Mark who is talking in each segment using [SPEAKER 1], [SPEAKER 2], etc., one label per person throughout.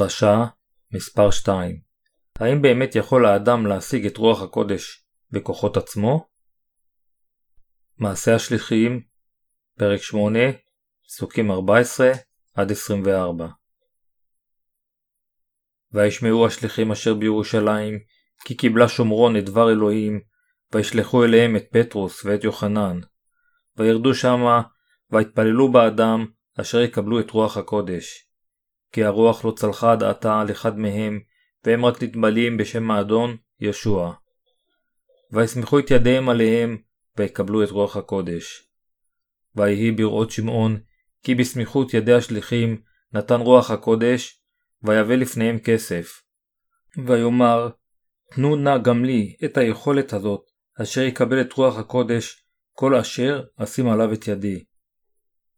[SPEAKER 1] דרשה מספר 2 האם באמת יכול האדם להשיג את רוח הקודש בכוחות עצמו? מעשה השליחים, פרק 8, פסוקים 14-24 וישמעו השליחים אשר בירושלים, כי קיבלה שומרון את דבר אלוהים, וישלחו אליהם את פטרוס ואת יוחנן. וירדו שמה, ויתפללו באדם, אשר יקבלו את רוח הקודש. כי הרוח לא צלחה עד עתה על אחד מהם, והם רק נתמלאים בשם האדון, ישוע. ויסמכו את ידיהם עליהם, ויקבלו את רוח הקודש. ויהי בראות שמעון, כי בסמיכות ידי השליחים נתן רוח הקודש, ויבא לפניהם כסף. ויאמר, תנו נא גם לי את היכולת הזאת, אשר יקבל את רוח הקודש, כל אשר אשים עליו את ידי.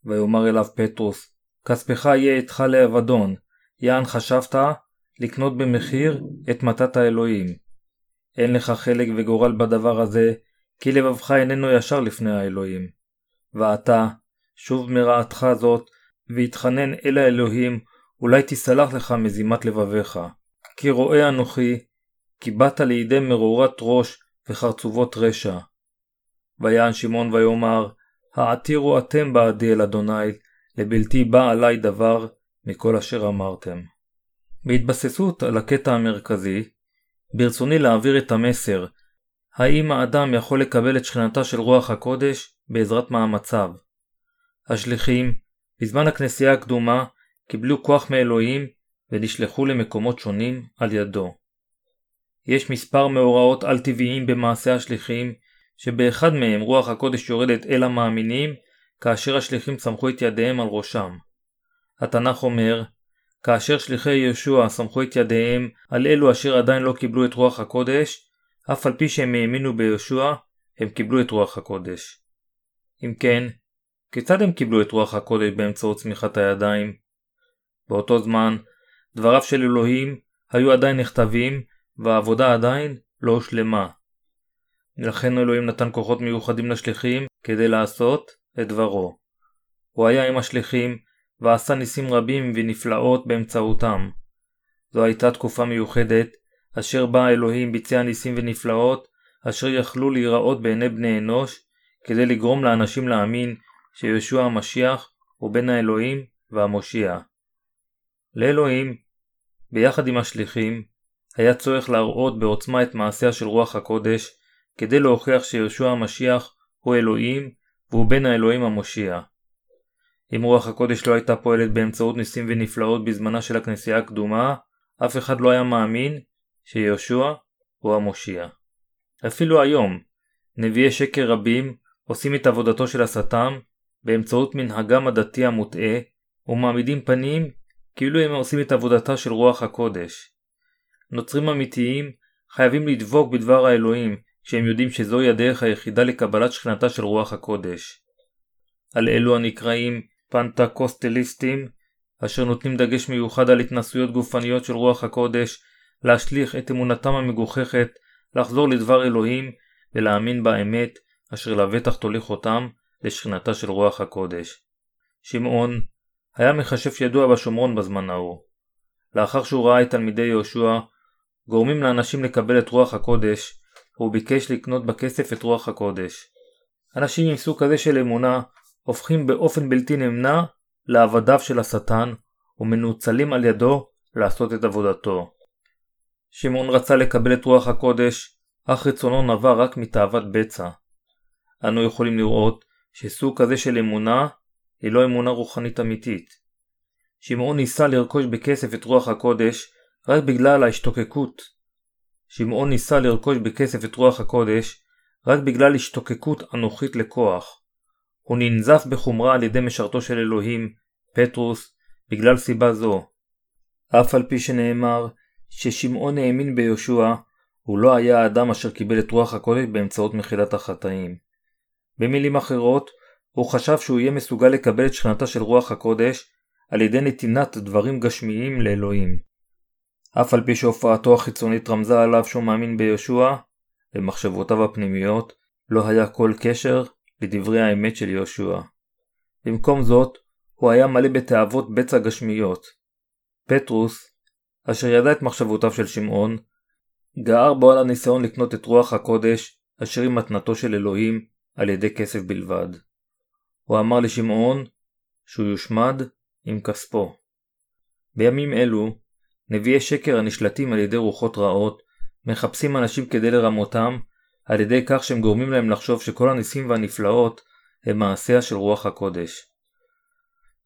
[SPEAKER 1] ויאמר אליו פטרוס, כספך יהיה איתך לאבדון, יען חשבת לקנות במחיר את מתת האלוהים. אין לך חלק וגורל בדבר הזה, כי לבבך איננו ישר לפני האלוהים. ועתה, שוב מרעתך זאת, והתחנן אל האלוהים, אולי תסלח לך מזימת לבביך. כי רואה אנוכי, כי באת לידי מרורת ראש וחרצובות רשע. ויען שמעון ויאמר, העתירו אתם בעדי אל אדוני, לבלתי בא עלי דבר מכל אשר אמרתם. בהתבססות על הקטע המרכזי, ברצוני להעביר את המסר האם האדם יכול לקבל את שכנתה של רוח הקודש בעזרת מאמציו. השליחים, בזמן הכנסייה הקדומה, קיבלו כוח מאלוהים ונשלחו למקומות שונים על ידו. יש מספר מאורעות על-טבעיים במעשה השליחים, שבאחד מהם רוח הקודש יורדת אל המאמינים, כאשר השליחים סמכו את ידיהם על ראשם. התנ"ך אומר, כאשר שליחי ישוע סמכו את ידיהם על אלו אשר עדיין לא קיבלו את רוח הקודש, אף על פי שהם האמינו בישוע, הם קיבלו את רוח הקודש. אם כן, כיצד הם קיבלו את רוח הקודש באמצעות צמיחת הידיים? באותו זמן, דבריו של אלוהים היו עדיין נכתבים, והעבודה עדיין לא הושלמה. לכן אלוהים נתן כוחות מיוחדים לשליחים כדי לעשות את דברו. הוא היה עם השליחים ועשה ניסים רבים ונפלאות באמצעותם. זו הייתה תקופה מיוחדת, אשר בה אלוהים ביצע ניסים ונפלאות, אשר יכלו להיראות בעיני בני אנוש, כדי לגרום לאנשים להאמין שישוע המשיח הוא בן האלוהים והמושיע. לאלוהים, ביחד עם השליחים, היה צורך להראות בעוצמה את מעשיה של רוח הקודש, כדי להוכיח שישוע המשיח הוא אלוהים והוא בן האלוהים המושיע. אם רוח הקודש לא הייתה פועלת באמצעות ניסים ונפלאות בזמנה של הכנסייה הקדומה, אף אחד לא היה מאמין שיהושע הוא המושיע. אפילו היום, נביאי שקר רבים עושים את עבודתו של השטן באמצעות מנהגם הדתי המוטעה, ומעמידים פנים כאילו הם עושים את עבודתה של רוח הקודש. נוצרים אמיתיים חייבים לדבוק בדבר האלוהים כשהם יודעים שזוהי הדרך היחידה לקבלת שכנתה של רוח הקודש. על אלו הנקראים פנטקוסטליסטים, אשר נותנים דגש מיוחד על התנסויות גופניות של רוח הקודש, להשליך את אמונתם המגוחכת, לחזור לדבר אלוהים ולהאמין באמת, אשר לבטח תוליך אותם לשכנתה של רוח הקודש. שמעון היה מכשף ידוע בשומרון בזמן ההוא. לאחר שהוא ראה את תלמידי יהושע גורמים לאנשים לקבל את רוח הקודש, הוא ביקש לקנות בכסף את רוח הקודש. אנשים עם סוג כזה של אמונה הופכים באופן בלתי נמנע לעבדיו של השטן ומנוצלים על ידו לעשות את עבודתו. שמעון רצה לקבל את רוח הקודש, אך רצונו נבע רק מתאוות בצע. אנו יכולים לראות שסוג כזה של אמונה היא לא אמונה רוחנית אמיתית. שמעון ניסה לרכוש בכסף את רוח הקודש רק בגלל ההשתוקקות. שמעון ניסה לרכוש בכסף את רוח הקודש רק בגלל השתוקקות אנוכית לכוח. הוא ננזף בחומרה על ידי משרתו של אלוהים, פטרוס, בגלל סיבה זו. אף על פי שנאמר ששמעון האמין ביהושע, הוא לא היה האדם אשר קיבל את רוח הקודש באמצעות מחילת החטאים. במילים אחרות, הוא חשב שהוא יהיה מסוגל לקבל את שכנתה של רוח הקודש על ידי נתינת דברים גשמיים לאלוהים. אף על פי שהופעתו החיצונית רמזה עליו שהוא מאמין ביהושע, במחשבותיו הפנימיות לא היה כל קשר לדברי האמת של יהושע. במקום זאת, הוא היה מלא בתאוות בצע גשמיות. פטרוס, אשר ידע את מחשבותיו של שמעון, גער בו על הניסיון לקנות את רוח הקודש, אשר היא מתנתו של אלוהים, על ידי כסף בלבד. הוא אמר לשמעון שהוא יושמד עם כספו. בימים אלו, נביאי שקר הנשלטים על ידי רוחות רעות, מחפשים אנשים כדי לרמותם, על ידי כך שהם גורמים להם לחשוב שכל הניסים והנפלאות הם מעשיה של רוח הקודש.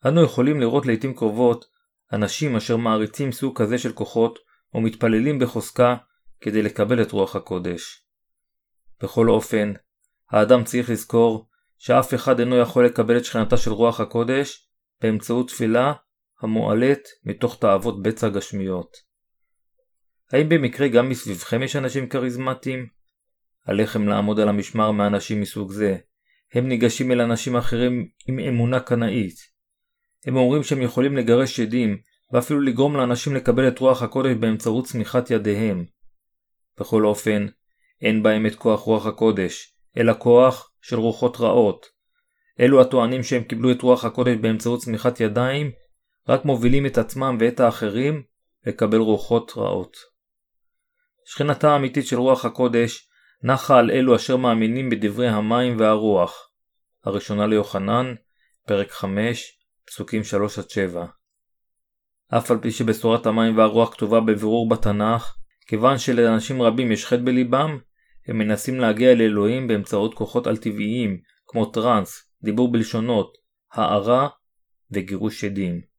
[SPEAKER 1] אנו יכולים לראות לעיתים קרובות אנשים אשר מעריצים סוג כזה של כוחות ומתפללים בחוזקה כדי לקבל את רוח הקודש. בכל אופן, האדם צריך לזכור שאף אחד אינו יכול לקבל את שכנתה של רוח הקודש באמצעות תפילה המועלית מתוך תאוות בצע גשמיות. האם במקרה גם מסביבכם יש אנשים כריזמטיים? עליכם לעמוד על המשמר מאנשים מסוג זה. הם ניגשים אל אנשים אחרים עם אמונה קנאית. הם אומרים שהם יכולים לגרש שדים, ואפילו לגרום לאנשים לקבל את רוח הקודש באמצעות צמיחת ידיהם. בכל אופן, אין בהם את כוח רוח הקודש, אלא כוח של רוחות רעות. אלו הטוענים שהם קיבלו את רוח הקודש באמצעות צמיחת ידיים, רק מובילים את עצמם ואת האחרים לקבל רוחות רעות. שכנתה האמיתית של רוח הקודש נחה על אלו אשר מאמינים בדברי המים והרוח. הראשונה ליוחנן, פרק 5, פסוקים 3-7. אף על פי שבשורת המים והרוח כתובה בבירור בתנ"ך, כיוון שלאנשים רבים יש חטא בליבם, הם מנסים להגיע אל אלוהים באמצעות כוחות על טבעיים, כמו טראנס, דיבור בלשונות, הארה וגירוש שדים.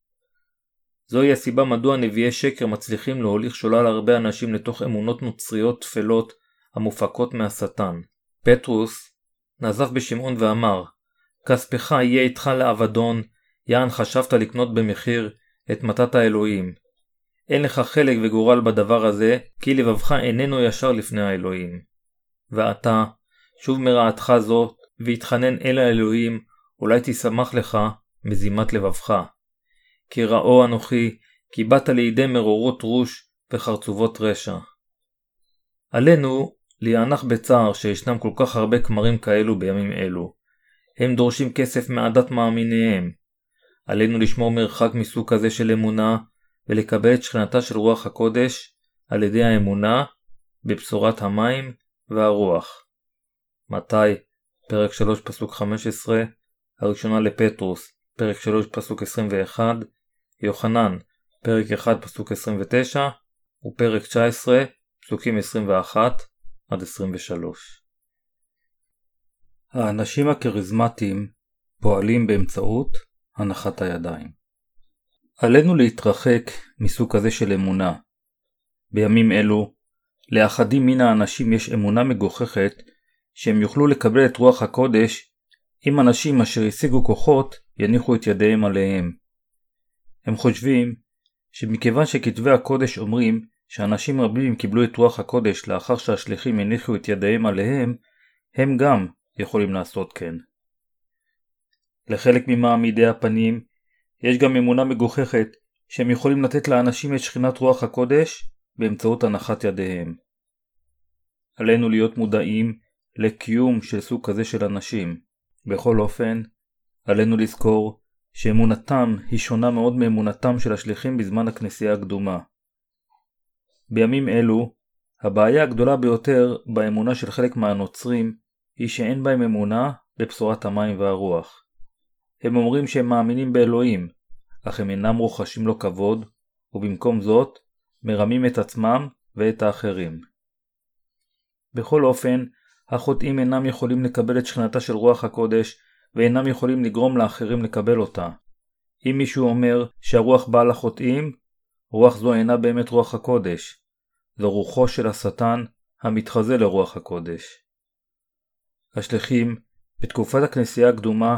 [SPEAKER 1] זוהי הסיבה מדוע נביאי שקר מצליחים להוליך שולל הרבה אנשים לתוך אמונות נוצריות טפלות המופקות מהשטן. פטרוס נזף בשמעון ואמר, כספך יהיה איתך לאבדון, יען חשבת לקנות במחיר את מתת האלוהים. אין לך חלק וגורל בדבר הזה, כי לבבך איננו ישר לפני האלוהים. ועתה, שוב מרעתך זאת, והתחנן אל האלוהים, אולי תשמח לך מזימת לבבך. כי ראו אנוכי, כי באת לידי מרורות רוש וחרצובות רשע. עלינו להיאנח בצער שישנם כל כך הרבה כמרים כאלו בימים אלו. הם דורשים כסף מעדת מאמיניהם. עלינו לשמור מרחק מסוג כזה של אמונה, ולקבל את שכנתה של רוח הקודש על ידי האמונה בבשורת המים והרוח. מתי, פרק 3 פסוק 15, הראשונה לפטרוס, פרק 3 פסוק 21, יוחנן, פרק 1 פסוק 29, ופרק 19, פסוקים 21 עד 23. האנשים הכריזמטיים פועלים באמצעות הנחת הידיים. עלינו להתרחק מסוג כזה של אמונה. בימים אלו, לאחדים מן האנשים יש אמונה מגוחכת שהם יוכלו לקבל את רוח הקודש אם אנשים אשר השיגו כוחות יניחו את ידיהם עליהם. הם חושבים שמכיוון שכתבי הקודש אומרים שאנשים רבים קיבלו את רוח הקודש לאחר שהשליחים הניחו את ידיהם עליהם, הם גם יכולים לעשות כן. לחלק ממעמידי הפנים יש גם אמונה מגוחכת שהם יכולים לתת לאנשים את שכינת רוח הקודש באמצעות הנחת ידיהם. עלינו להיות מודעים לקיום של סוג כזה של אנשים. בכל אופן, עלינו לזכור שאמונתם היא שונה מאוד מאמונתם של השליחים בזמן הכנסייה הקדומה. בימים אלו, הבעיה הגדולה ביותר באמונה של חלק מהנוצרים היא שאין בהם אמונה בבשורת המים והרוח. הם אומרים שהם מאמינים באלוהים, אך הם אינם רוחשים לו כבוד, ובמקום זאת, מרמים את עצמם ואת האחרים. בכל אופן, החוטאים אינם יכולים לקבל את שכנתה של רוח הקודש, ואינם יכולים לגרום לאחרים לקבל אותה. אם מישהו אומר שהרוח באה לחוטאים, רוח זו אינה באמת רוח הקודש, זו רוחו של השטן המתחזה לרוח הקודש. השליחים, בתקופת הכנסייה הקדומה,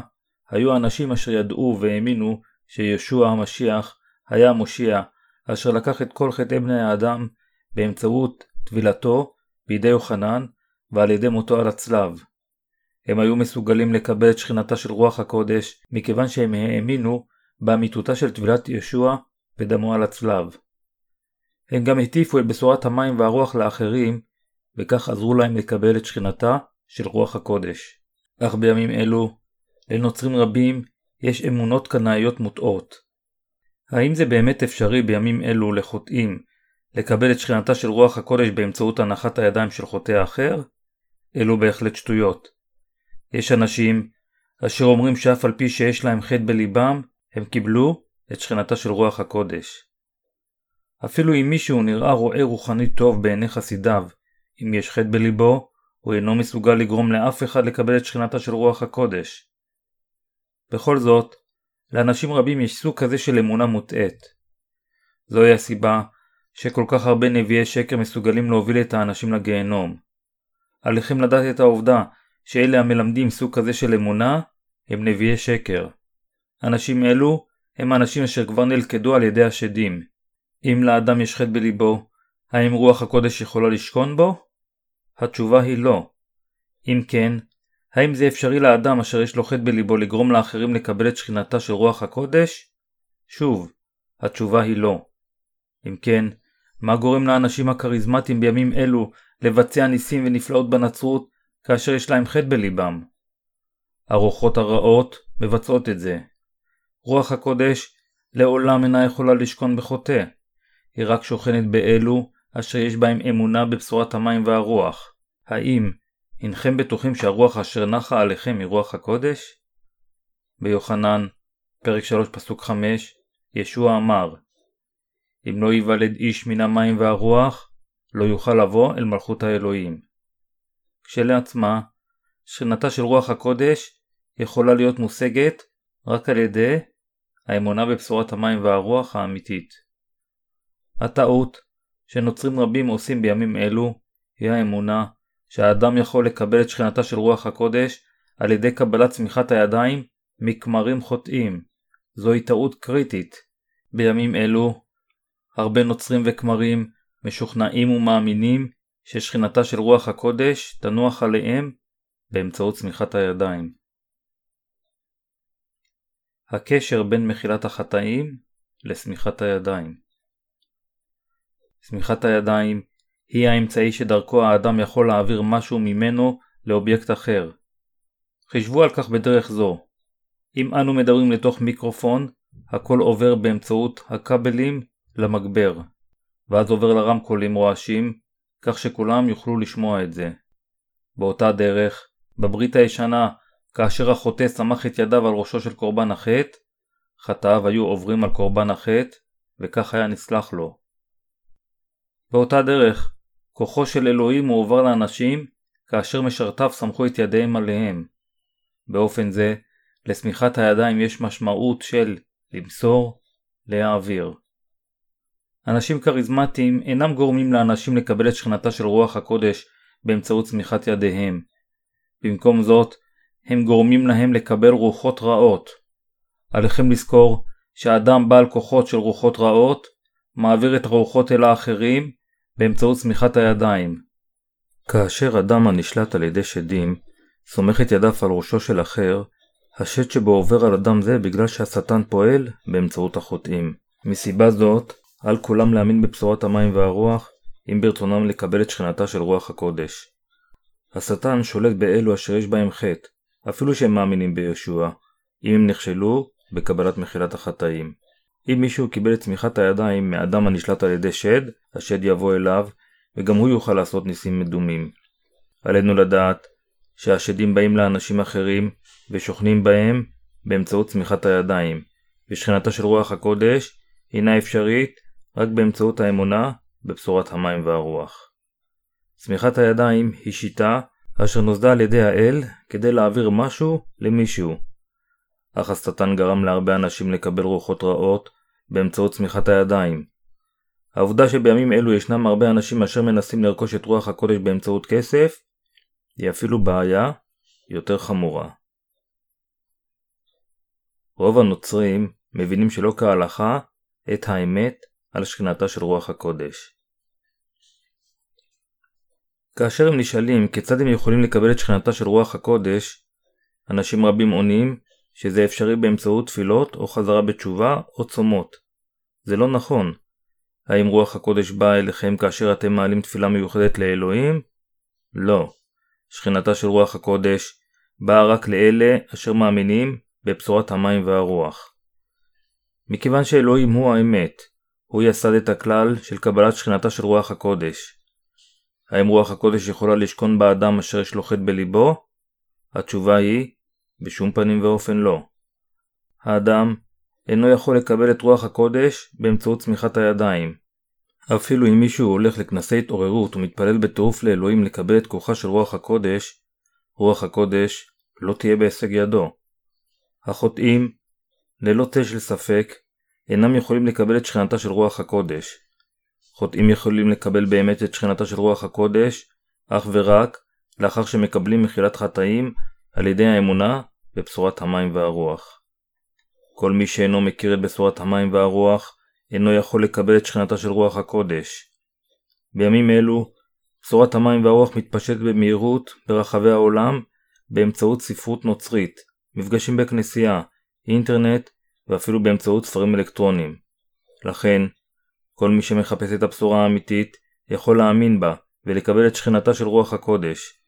[SPEAKER 1] היו אנשים אשר ידעו והאמינו שישוע המשיח היה המושיע, אשר לקח את כל חטאי בני האדם באמצעות טבילתו בידי יוחנן ועל ידי מותו על הצלב. הם היו מסוגלים לקבל את שכינתה של רוח הקודש, מכיוון שהם האמינו באמיתותה של טבילת ישוע ודמו על הצלב. הם גם הטיפו את בשורת המים והרוח לאחרים, וכך עזרו להם לקבל את שכינתה של רוח הקודש. אך בימים אלו, לנוצרים רבים יש אמונות קנאיות מוטעות. האם זה באמת אפשרי בימים אלו לחוטאים לקבל את שכינתה של רוח הקודש באמצעות הנחת הידיים של חוטא האחר, אלו בהחלט שטויות. יש אנשים אשר אומרים שאף על פי שיש להם חטא בליבם, הם קיבלו את שכינתה של רוח הקודש. אפילו אם מישהו נראה רואה רוחני טוב בעיני חסידיו, אם יש חטא בליבו, הוא אינו מסוגל לגרום לאף אחד לקבל את שכינתה של רוח הקודש. בכל זאת, לאנשים רבים יש סוג כזה של אמונה מוטעית. זוהי הסיבה שכל כך הרבה נביאי שקר מסוגלים להוביל את האנשים לגיהנום. עליכם לדעת את העובדה שאלה המלמדים סוג כזה של אמונה הם נביאי שקר. אנשים אלו הם האנשים אשר כבר נלכדו על ידי השדים. אם לאדם יש חטא בליבו, האם רוח הקודש יכולה לשכון בו? התשובה היא לא. אם כן, האם זה אפשרי לאדם אשר יש לו חטא בליבו לגרום לאחרים לקבל את שכינתה של רוח הקודש? שוב, התשובה היא לא. אם כן, מה גורם לאנשים הכריזמטיים בימים אלו לבצע ניסים ונפלאות בנצרות כאשר יש להם חטא בליבם? הרוחות הרעות מבצעות את זה. רוח הקודש לעולם אינה יכולה לשכון בחוטא, היא רק שוכנת באלו אשר יש בהם אמונה בבשורת המים והרוח. האם הנכם בטוחים שהרוח אשר נחה עליכם היא רוח הקודש? ביוחנן, פרק 3 פסוק 5, ישוע אמר אם לא ייוולד איש מן המים והרוח, לא יוכל לבוא אל מלכות האלוהים. כשלעצמה, שכנתה של רוח הקודש יכולה להיות מושגת רק על ידי האמונה בבשורת המים והרוח האמיתית. הטעות שנוצרים רבים עושים בימים אלו היא האמונה שהאדם יכול לקבל את שכנתה של רוח הקודש על ידי קבלת צמיחת הידיים מכמרים חוטאים. זוהי טעות קריטית. בימים אלו הרבה נוצרים וכמרים משוכנעים ומאמינים ששכינתה של רוח הקודש תנוח עליהם באמצעות צמיחת הידיים. הקשר בין מחילת החטאים לשמיכת הידיים שמיכת הידיים היא האמצעי שדרכו האדם יכול להעביר משהו ממנו לאובייקט אחר. חישבו על כך בדרך זו. אם אנו מדברים לתוך מיקרופון, הכל עובר באמצעות הכבלים למגבר, ואז עובר לרמקולים רועשים, כך שכולם יוכלו לשמוע את זה. באותה דרך, בברית הישנה, כאשר החוטא סמך את ידיו על ראשו של קורבן החטא, חטאיו היו עוברים על קורבן החטא, וכך היה נסלח לו. באותה דרך, כוחו של אלוהים מועבר לאנשים, כאשר משרתיו סמכו את ידיהם עליהם. באופן זה, לסמיכת הידיים יש משמעות של למסור, להעביר. אנשים כריזמטיים אינם גורמים לאנשים לקבל את שכנתה של רוח הקודש באמצעות צמיחת ידיהם. במקום זאת, הם גורמים להם לקבל רוחות רעות. עליכם לזכור שהאדם בעל כוחות של רוחות רעות מעביר את הרוחות אל האחרים באמצעות צמיחת הידיים. כאשר אדם הנשלט על ידי שדים סומך את ידיו על ראשו של אחר, השד שבו עובר על אדם זה בגלל שהשטן פועל באמצעות החוטאים. מסיבה זאת, על כולם להאמין בבשורת המים והרוח, אם ברצונם לקבל את שכנתה של רוח הקודש. השטן שולט באלו אשר יש בהם חטא, אפילו שהם מאמינים בישוע, אם הם נכשלו בקבלת מחילת החטאים. אם מישהו קיבל את צמיחת הידיים מאדם הנשלט על ידי שד, השד יבוא אליו, וגם הוא יוכל לעשות ניסים מדומים. עלינו לדעת שהשדים באים לאנשים אחרים ושוכנים בהם באמצעות צמיחת הידיים, ושכנתה של רוח הקודש הינה אפשרית רק באמצעות האמונה בבשורת המים והרוח. צמיחת הידיים היא שיטה אשר נוסדה על ידי האל כדי להעביר משהו למישהו. אך השטן גרם להרבה אנשים לקבל רוחות רעות באמצעות צמיחת הידיים. העובדה שבימים אלו ישנם הרבה אנשים אשר מנסים לרכוש את רוח הקודש באמצעות כסף, היא אפילו בעיה יותר חמורה. רוב הנוצרים מבינים שלא כהלכה את האמת על שכנתה של רוח הקודש. כאשר הם נשאלים כיצד הם יכולים לקבל את שכנתה של רוח הקודש, אנשים רבים עונים שזה אפשרי באמצעות תפילות או חזרה בתשובה או צומות. זה לא נכון. האם רוח הקודש באה אליכם כאשר אתם מעלים תפילה מיוחדת לאלוהים? לא. שכנתה של רוח הקודש באה רק לאלה אשר מאמינים בבשורת המים והרוח. מכיוון שאלוהים הוא האמת, הוא יסד את הכלל של קבלת שכינתה של רוח הקודש. האם רוח הקודש יכולה לשכון באדם אשר יש לו חטא בליבו? התשובה היא, בשום פנים ואופן לא. האדם אינו יכול לקבל את רוח הקודש באמצעות צמיחת הידיים. אפילו אם מישהו הולך לכנסי התעוררות ומתפלל בטירוף לאלוהים לקבל את כוחה של רוח הקודש, רוח הקודש לא תהיה בהישג ידו. החוטאים, ללא צל של ספק, אינם יכולים לקבל את שכנתה של רוח הקודש. חוטאים יכולים לקבל באמת את שכנתה של רוח הקודש, אך ורק לאחר שמקבלים מחילת חטאים על ידי האמונה בבשורת המים והרוח. כל מי שאינו מכיר את בשורת המים והרוח, אינו יכול לקבל את שכנתה של רוח הקודש. בימים אלו, בשורת המים והרוח מתפשטת במהירות ברחבי העולם באמצעות ספרות נוצרית, מפגשים בכנסייה, אינטרנט ואפילו באמצעות ספרים אלקטרוניים. לכן, כל מי שמחפש את הבשורה האמיתית יכול להאמין בה ולקבל את שכנתה של רוח הקודש.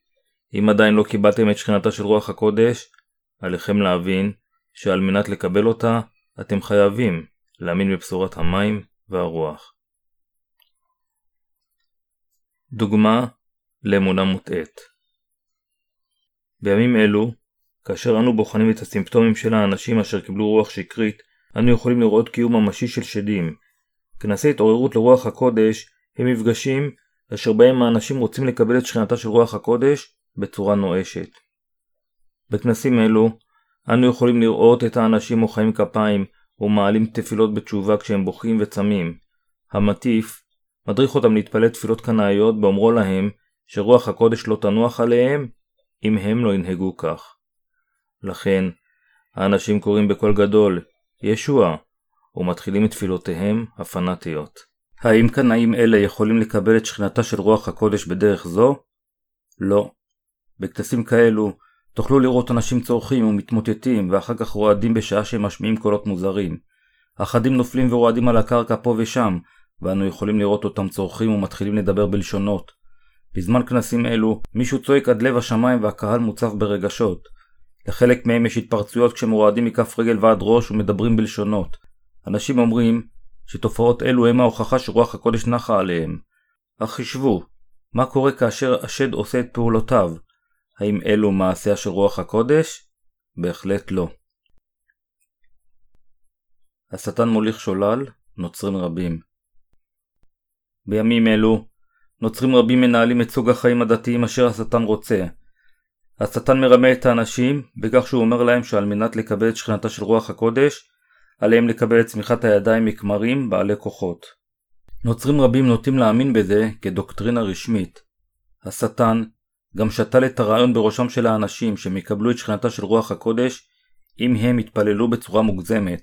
[SPEAKER 1] אם עדיין לא קיבלתם את שכנתה של רוח הקודש, עליכם להבין שעל מנת לקבל אותה, אתם חייבים להאמין בבשורת המים והרוח. דוגמה לאמונה מוטעית בימים אלו, כאשר אנו בוחנים את הסימפטומים של האנשים אשר קיבלו רוח שקרית, אנו יכולים לראות קיום ממשי של שדים. כנסי התעוררות לרוח הקודש הם מפגשים אשר בהם האנשים רוצים לקבל את שכנתה של רוח הקודש בצורה נואשת. בכנסים אלו, אנו יכולים לראות את האנשים מוחאים כפיים ומעלים תפילות בתשובה כשהם בוכים וצמים. המטיף מדריך אותם להתפלל תפילות קנאיות באומרו להם שרוח הקודש לא תנוח עליהם אם הם לא ינהגו כך. לכן, האנשים קוראים בקול גדול, ישוע, ומתחילים את תפילותיהם הפנאטיות. האם קנאים אלה יכולים לקבל את שכנתה של רוח הקודש בדרך זו? לא. בכתסים כאלו תוכלו לראות אנשים צורכים ומתמוטטים ואחר כך רועדים בשעה שהם משמיעים קולות מוזרים. אחדים נופלים ורועדים על הקרקע פה ושם, ואנו יכולים לראות אותם צורכים ומתחילים לדבר בלשונות. בזמן כנסים אלו, מישהו צועק עד לב השמיים והקהל מוצף ברגשות. לחלק מהם יש התפרצויות כשהם רועדים מכף רגל ועד ראש ומדברים בלשונות. אנשים אומרים שתופעות אלו הם ההוכחה שרוח הקודש נחה עליהם. אך חישבו, מה קורה כאשר השד עושה את פעולותיו? האם אלו מעשיה של רוח הקודש? בהחלט לא. השטן מוליך שולל נוצרים רבים. בימים אלו, נוצרים רבים מנהלים את סוג החיים הדתיים אשר השטן רוצה. השטן מרמה את האנשים בכך שהוא אומר להם שעל מנת לקבל את שכנתה של רוח הקודש, עליהם לקבל את צמיחת הידיים מכמרים בעלי כוחות. נוצרים רבים נוטים להאמין בזה כדוקטרינה רשמית. השטן גם שתל את הרעיון בראשם של האנשים שהם יקבלו את שכנתה של רוח הקודש אם הם יתפללו בצורה מוגזמת.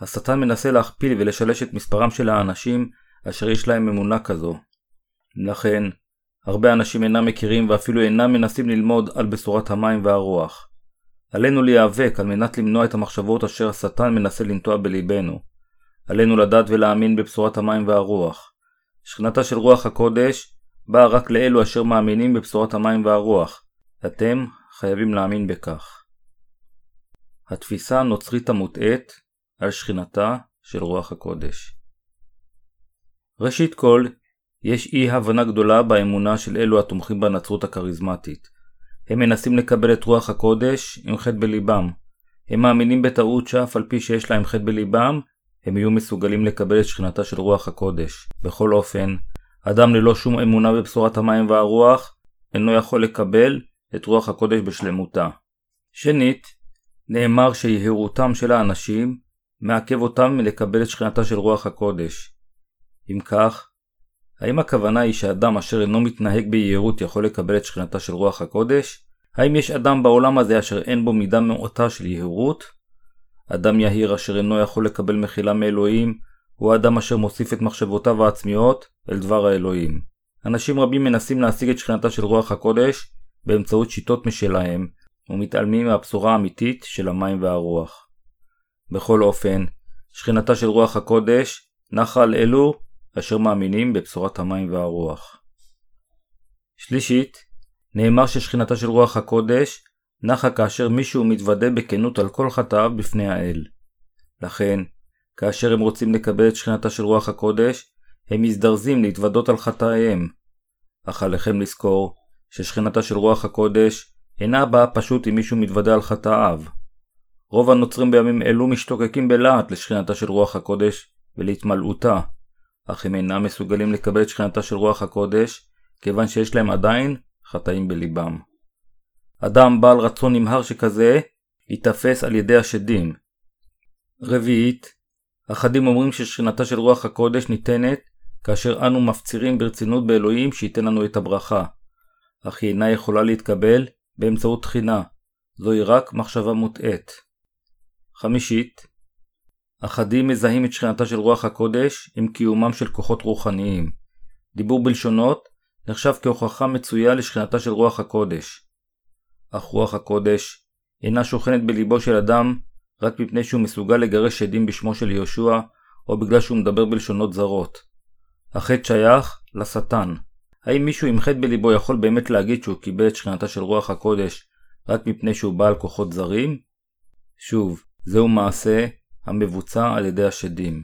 [SPEAKER 1] השטן מנסה להכפיל ולשלש את מספרם של האנשים אשר יש להם אמונה כזו. לכן, הרבה אנשים אינם מכירים ואפילו אינם מנסים ללמוד על בשורת המים והרוח. עלינו להיאבק על מנת למנוע את המחשבות אשר השטן מנסה לנטוע בליבנו. עלינו לדעת ולהאמין בבשורת המים והרוח. שכנתה של רוח הקודש באה רק לאלו אשר מאמינים בבשורת המים והרוח. אתם חייבים להאמין בכך. התפיסה הנוצרית המוטעית על שכינתה של רוח הקודש. ראשית כל, יש אי הבנה גדולה באמונה של אלו התומכים בנצרות הכריזמטית. הם מנסים לקבל את רוח הקודש עם חטא בליבם. הם מאמינים בטעות שאף על פי שיש להם חטא בליבם, הם יהיו מסוגלים לקבל את שכינתה של רוח הקודש. בכל אופן, אדם ללא שום אמונה בבשורת המים והרוח, אינו יכול לקבל את רוח הקודש בשלמותה. שנית, נאמר שיהירותם של האנשים מעכב אותם מלקבל את שכינתה של רוח הקודש. אם כך, האם הכוונה היא שאדם אשר אינו מתנהג ביהירות יכול לקבל את שכינתה של רוח הקודש? האם יש אדם בעולם הזה אשר אין בו מידה מעוטה של יהירות? אדם יהיר אשר אינו יכול לקבל מחילה מאלוהים, הוא האדם אשר מוסיף את מחשבותיו העצמיות אל דבר האלוהים. אנשים רבים מנסים להשיג את שכינתה של רוח הקודש באמצעות שיטות משלהם, ומתעלמים מהבשורה האמיתית של המים והרוח. בכל אופן, שכינתה של רוח הקודש נחה על אלו אשר מאמינים בבשורת המים והרוח. שלישית, נאמר ששכינתה של רוח הקודש נחה כאשר מישהו מתוודה בכנות על כל חטאיו בפני האל. לכן, כאשר הם רוצים לקבל את שכינתה של רוח הקודש, הם מזדרזים להתוודות על חטאיהם. אך עליכם לזכור ששכינתה של רוח הקודש אינה באה פשוט אם מישהו מתוודה על חטאיו. רוב הנוצרים בימים אלו משתוקקים בלהט לשכינתה של רוח הקודש ולהתמלאותה, אך הם אינם מסוגלים לקבל את שכינתה של רוח הקודש, כיוון שיש להם עדיין חטאים בליבם. אדם בעל רצון נמהר שכזה, ייתפס על ידי השדים. רביעית, אחדים אומרים ששכינתה של רוח הקודש ניתנת כאשר אנו מפצירים ברצינות באלוהים שייתן לנו את הברכה, אך היא אינה יכולה להתקבל באמצעות תחינה, זוהי רק מחשבה מוטעית. חמישית, אחדים מזהים את שכינתה של רוח הקודש עם קיומם של כוחות רוחניים. דיבור בלשונות נחשב כהוכחה מצויה לשכינתה של רוח הקודש. אך רוח הקודש אינה שוכנת בליבו של אדם רק מפני שהוא מסוגל לגרש שדים בשמו של יהושע, או בגלל שהוא מדבר בלשונות זרות. החטא שייך לשטן. האם מישהו עם חטא בליבו יכול באמת להגיד שהוא קיבל את שכינתה של רוח הקודש רק מפני שהוא בעל כוחות זרים? שוב, זהו מעשה המבוצע על ידי השדים.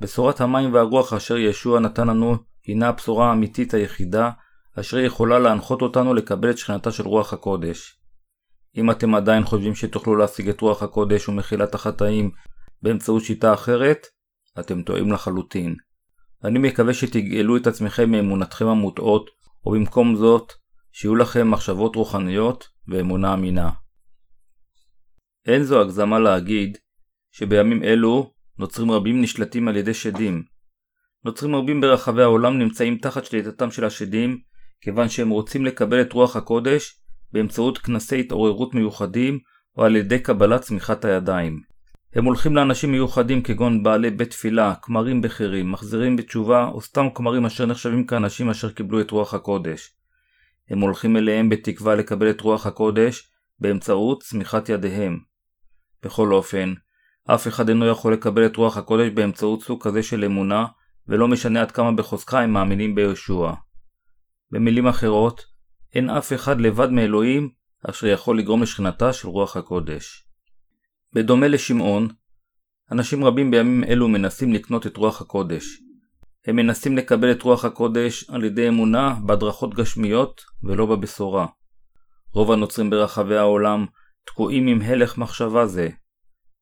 [SPEAKER 1] בשורת המים והרוח אשר ישוע נתן לנו הינה הבשורה האמיתית היחידה אשר יכולה להנחות אותנו לקבל את שכינתה של רוח הקודש. אם אתם עדיין חושבים שתוכלו להשיג את רוח הקודש ומחילת החטאים באמצעות שיטה אחרת, אתם טועים לחלוטין. אני מקווה שתגאלו את עצמכם מאמונתכם המוטעות, ובמקום זאת, שיהיו לכם מחשבות רוחניות ואמונה אמינה. אין זו הגזמה להגיד שבימים אלו נוצרים רבים נשלטים על ידי שדים. נוצרים רבים ברחבי העולם נמצאים תחת שליטתם של השדים, כיוון שהם רוצים לקבל את רוח הקודש באמצעות כנסי התעוררות מיוחדים או על ידי קבלת צמיחת הידיים. הם הולכים לאנשים מיוחדים כגון בעלי בית תפילה, כמרים בכירים, מחזירים בתשובה או סתם כמרים אשר נחשבים כאנשים אשר קיבלו את רוח הקודש. הם הולכים אליהם בתקווה לקבל את רוח הקודש באמצעות צמיחת ידיהם. בכל אופן, אף אחד אינו יכול לקבל את רוח הקודש באמצעות סוג כזה של אמונה, ולא משנה עד כמה בחוזקה הם מאמינים בישוע. במילים אחרות, אין אף אחד לבד מאלוהים אשר יכול לגרום לשכנתה של רוח הקודש. בדומה לשמעון, אנשים רבים בימים אלו מנסים לקנות את רוח הקודש. הם מנסים לקבל את רוח הקודש על ידי אמונה בהדרכות גשמיות ולא בבשורה. רוב הנוצרים ברחבי העולם תקועים עם הלך מחשבה זה.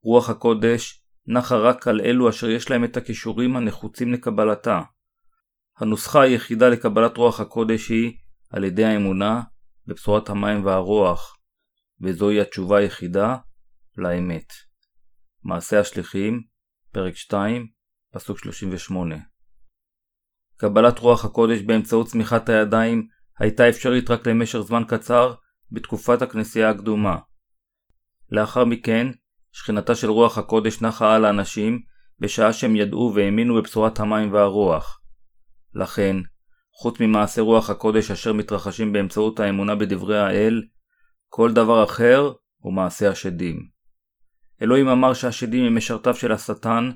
[SPEAKER 1] רוח הקודש נחה רק על אלו אשר יש להם את הכישורים הנחוצים לקבלתה. הנוסחה היחידה לקבלת רוח הקודש היא על ידי האמונה בבשורת המים והרוח, וזוהי התשובה היחידה לאמת. מעשה השליחים, פרק 2, פסוק 38 קבלת רוח הקודש באמצעות צמיחת הידיים הייתה אפשרית רק למשך זמן קצר בתקופת הכנסייה הקדומה. לאחר מכן, שכינתה של רוח הקודש נחה על האנשים בשעה שהם ידעו והאמינו בבשורת המים והרוח. לכן, חוץ ממעשה רוח הקודש אשר מתרחשים באמצעות האמונה בדברי האל, כל דבר אחר הוא מעשה השדים. אלוהים אמר שהשדים הם משרתיו של השטן,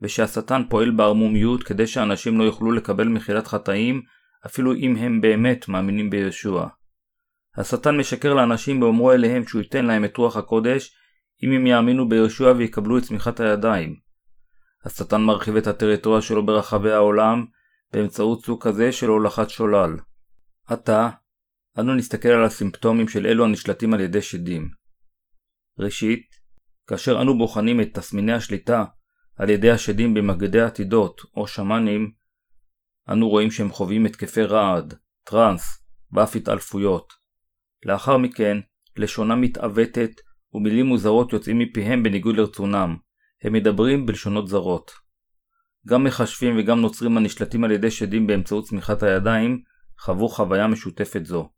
[SPEAKER 1] ושהשטן פועל בערמומיות כדי שאנשים לא יוכלו לקבל מחילת חטאים, אפילו אם הם באמת מאמינים בישוע. השטן משקר לאנשים באומרו אליהם שהוא ייתן להם את רוח הקודש, אם הם יאמינו בישוע ויקבלו את צמיחת הידיים. השטן מרחיב את הטריטוריה שלו ברחבי העולם, באמצעות סוג כזה של הולכת שולל. עתה, אנו נסתכל על הסימפטומים של אלו הנשלטים על ידי שדים. ראשית, כאשר אנו בוחנים את תסמיני השליטה על ידי השדים במגדי עתידות או שמאנים, אנו רואים שהם חווים התקפי רעד, טראנס ואף התעלפויות. לאחר מכן, לשונם מתעוותת ומילים מוזרות יוצאים מפיהם בניגוד לרצונם. הם מדברים בלשונות זרות. גם מחשבים וגם נוצרים הנשלטים על ידי שדים באמצעות צמיחת הידיים, חוו חוויה משותפת זו.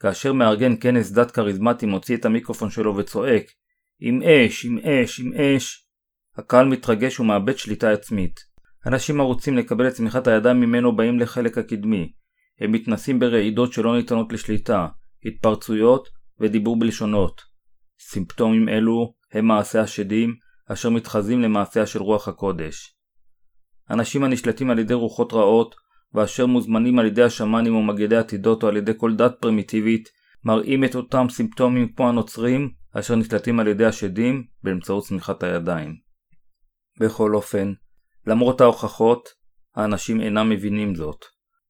[SPEAKER 1] כאשר מארגן כנס דת כריזמטי מוציא את המיקרופון שלו וצועק עם אש, עם אש, עם אש, הקהל מתרגש ומאבד שליטה עצמית. אנשים הרוצים לקבל את צמיחת הידיים ממנו באים לחלק הקדמי. הם מתנסים ברעידות שלא ניתנות לשליטה, התפרצויות ודיבור בלשונות. סימפטומים אלו הם מעשה השדים, אשר מתחזים למעשיה של רוח הקודש. אנשים הנשלטים על ידי רוחות רעות, ואשר מוזמנים על ידי השמאנים או מגדי עתידות או על ידי כל דת פרימיטיבית, מראים את אותם סימפטומים כמו הנוצרים, אשר נשלטים על ידי השדים באמצעות צמיחת הידיים. בכל אופן, למרות ההוכחות, האנשים אינם מבינים זאת.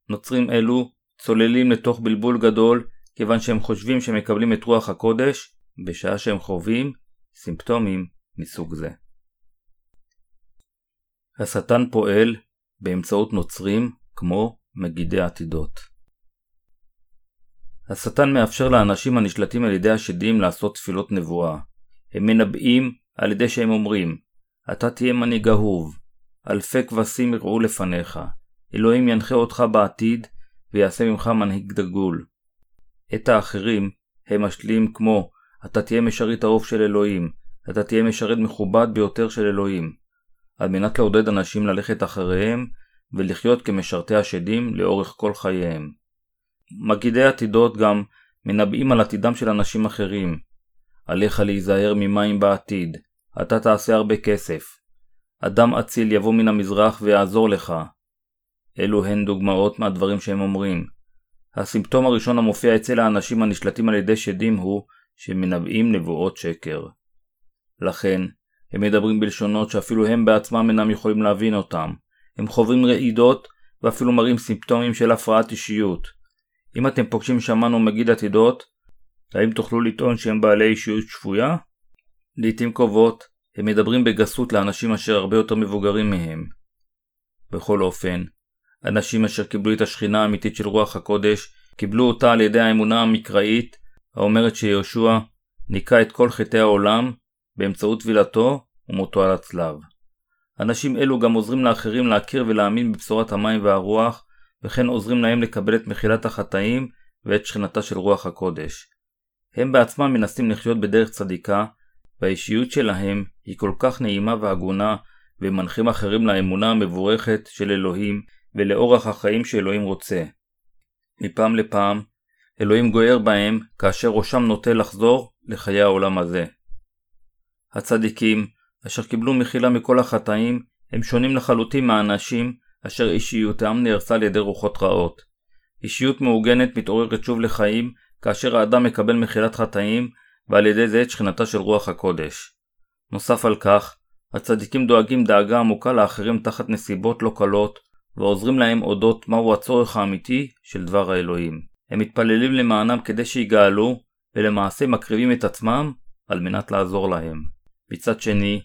[SPEAKER 1] נוצרים אלו צוללים לתוך בלבול גדול כיוון שהם חושבים שהם מקבלים את רוח הקודש בשעה שהם חווים סימפטומים מסוג זה. השטן פועל באמצעות נוצרים כמו מגידי עתידות. השטן מאפשר לאנשים הנשלטים על ידי השדים לעשות תפילות נבואה. הם מנבאים על ידי שהם אומרים, אתה תהיה מנהיג אהוב, אלפי כבשים יראו לפניך, אלוהים ינחה אותך בעתיד ויעשה ממך מנהיג דגול. את האחרים הם משלים כמו אתה תהיה משרת אהוב של אלוהים, אתה תהיה משרת מכובד ביותר של אלוהים, על מנת לעודד אנשים ללכת אחריהם ולחיות כמשרתי השדים לאורך כל חייהם. מגידי עתידות גם מנבאים על עתידם של אנשים אחרים. עליך להיזהר ממים בעתיד, אתה תעשה הרבה כסף. אדם אציל יבוא מן המזרח ויעזור לך. אלו הן דוגמאות מהדברים שהם אומרים. הסימפטום הראשון המופיע אצל האנשים הנשלטים על ידי שדים הוא שמנבאים נבואות שקר. לכן, הם מדברים בלשונות שאפילו הם בעצמם אינם יכולים להבין אותם. הם חווים רעידות ואפילו מראים סימפטומים של הפרעת אישיות. אם אתם פוגשים שמן או מגיד עתידות, האם תוכלו לטעון שהם בעלי אישיות שפויה? לעיתים קרובות, הם מדברים בגסות לאנשים אשר הרבה יותר מבוגרים מהם. בכל אופן, אנשים אשר קיבלו את השכינה האמיתית של רוח הקודש, קיבלו אותה על ידי האמונה המקראית, האומרת שיהושע ניקה את כל חטאי העולם באמצעות טבילתו ומותו על הצלב. אנשים אלו גם עוזרים לאחרים להכיר ולהאמין בבשורת המים והרוח, וכן עוזרים להם לקבל את מחילת החטאים ואת שכינתה של רוח הקודש. הם בעצמם מנסים לחיות בדרך צדיקה, והאישיות שלהם היא כל כך נעימה והגונה, ומנחים אחרים לאמונה המבורכת של אלוהים ולאורח החיים שאלוהים רוצה. מפעם לפעם, אלוהים גוער בהם כאשר ראשם נוטה לחזור לחיי העולם הזה. הצדיקים, אשר קיבלו מחילה מכל החטאים, הם שונים לחלוטין מהאנשים אשר אישיותם נהרסה על ידי רוחות רעות. אישיות מעוגנת מתעוררת שוב לחיים כאשר האדם מקבל מחילת חטאים ועל ידי זה את שכינתה של רוח הקודש. נוסף על כך, הצדיקים דואגים דאגה עמוקה לאחרים תחת נסיבות לא קלות ועוזרים להם אודות מהו הצורך האמיתי של דבר האלוהים. הם מתפללים למענם כדי שיגאלו, ולמעשה מקריבים את עצמם על מנת לעזור להם. מצד שני,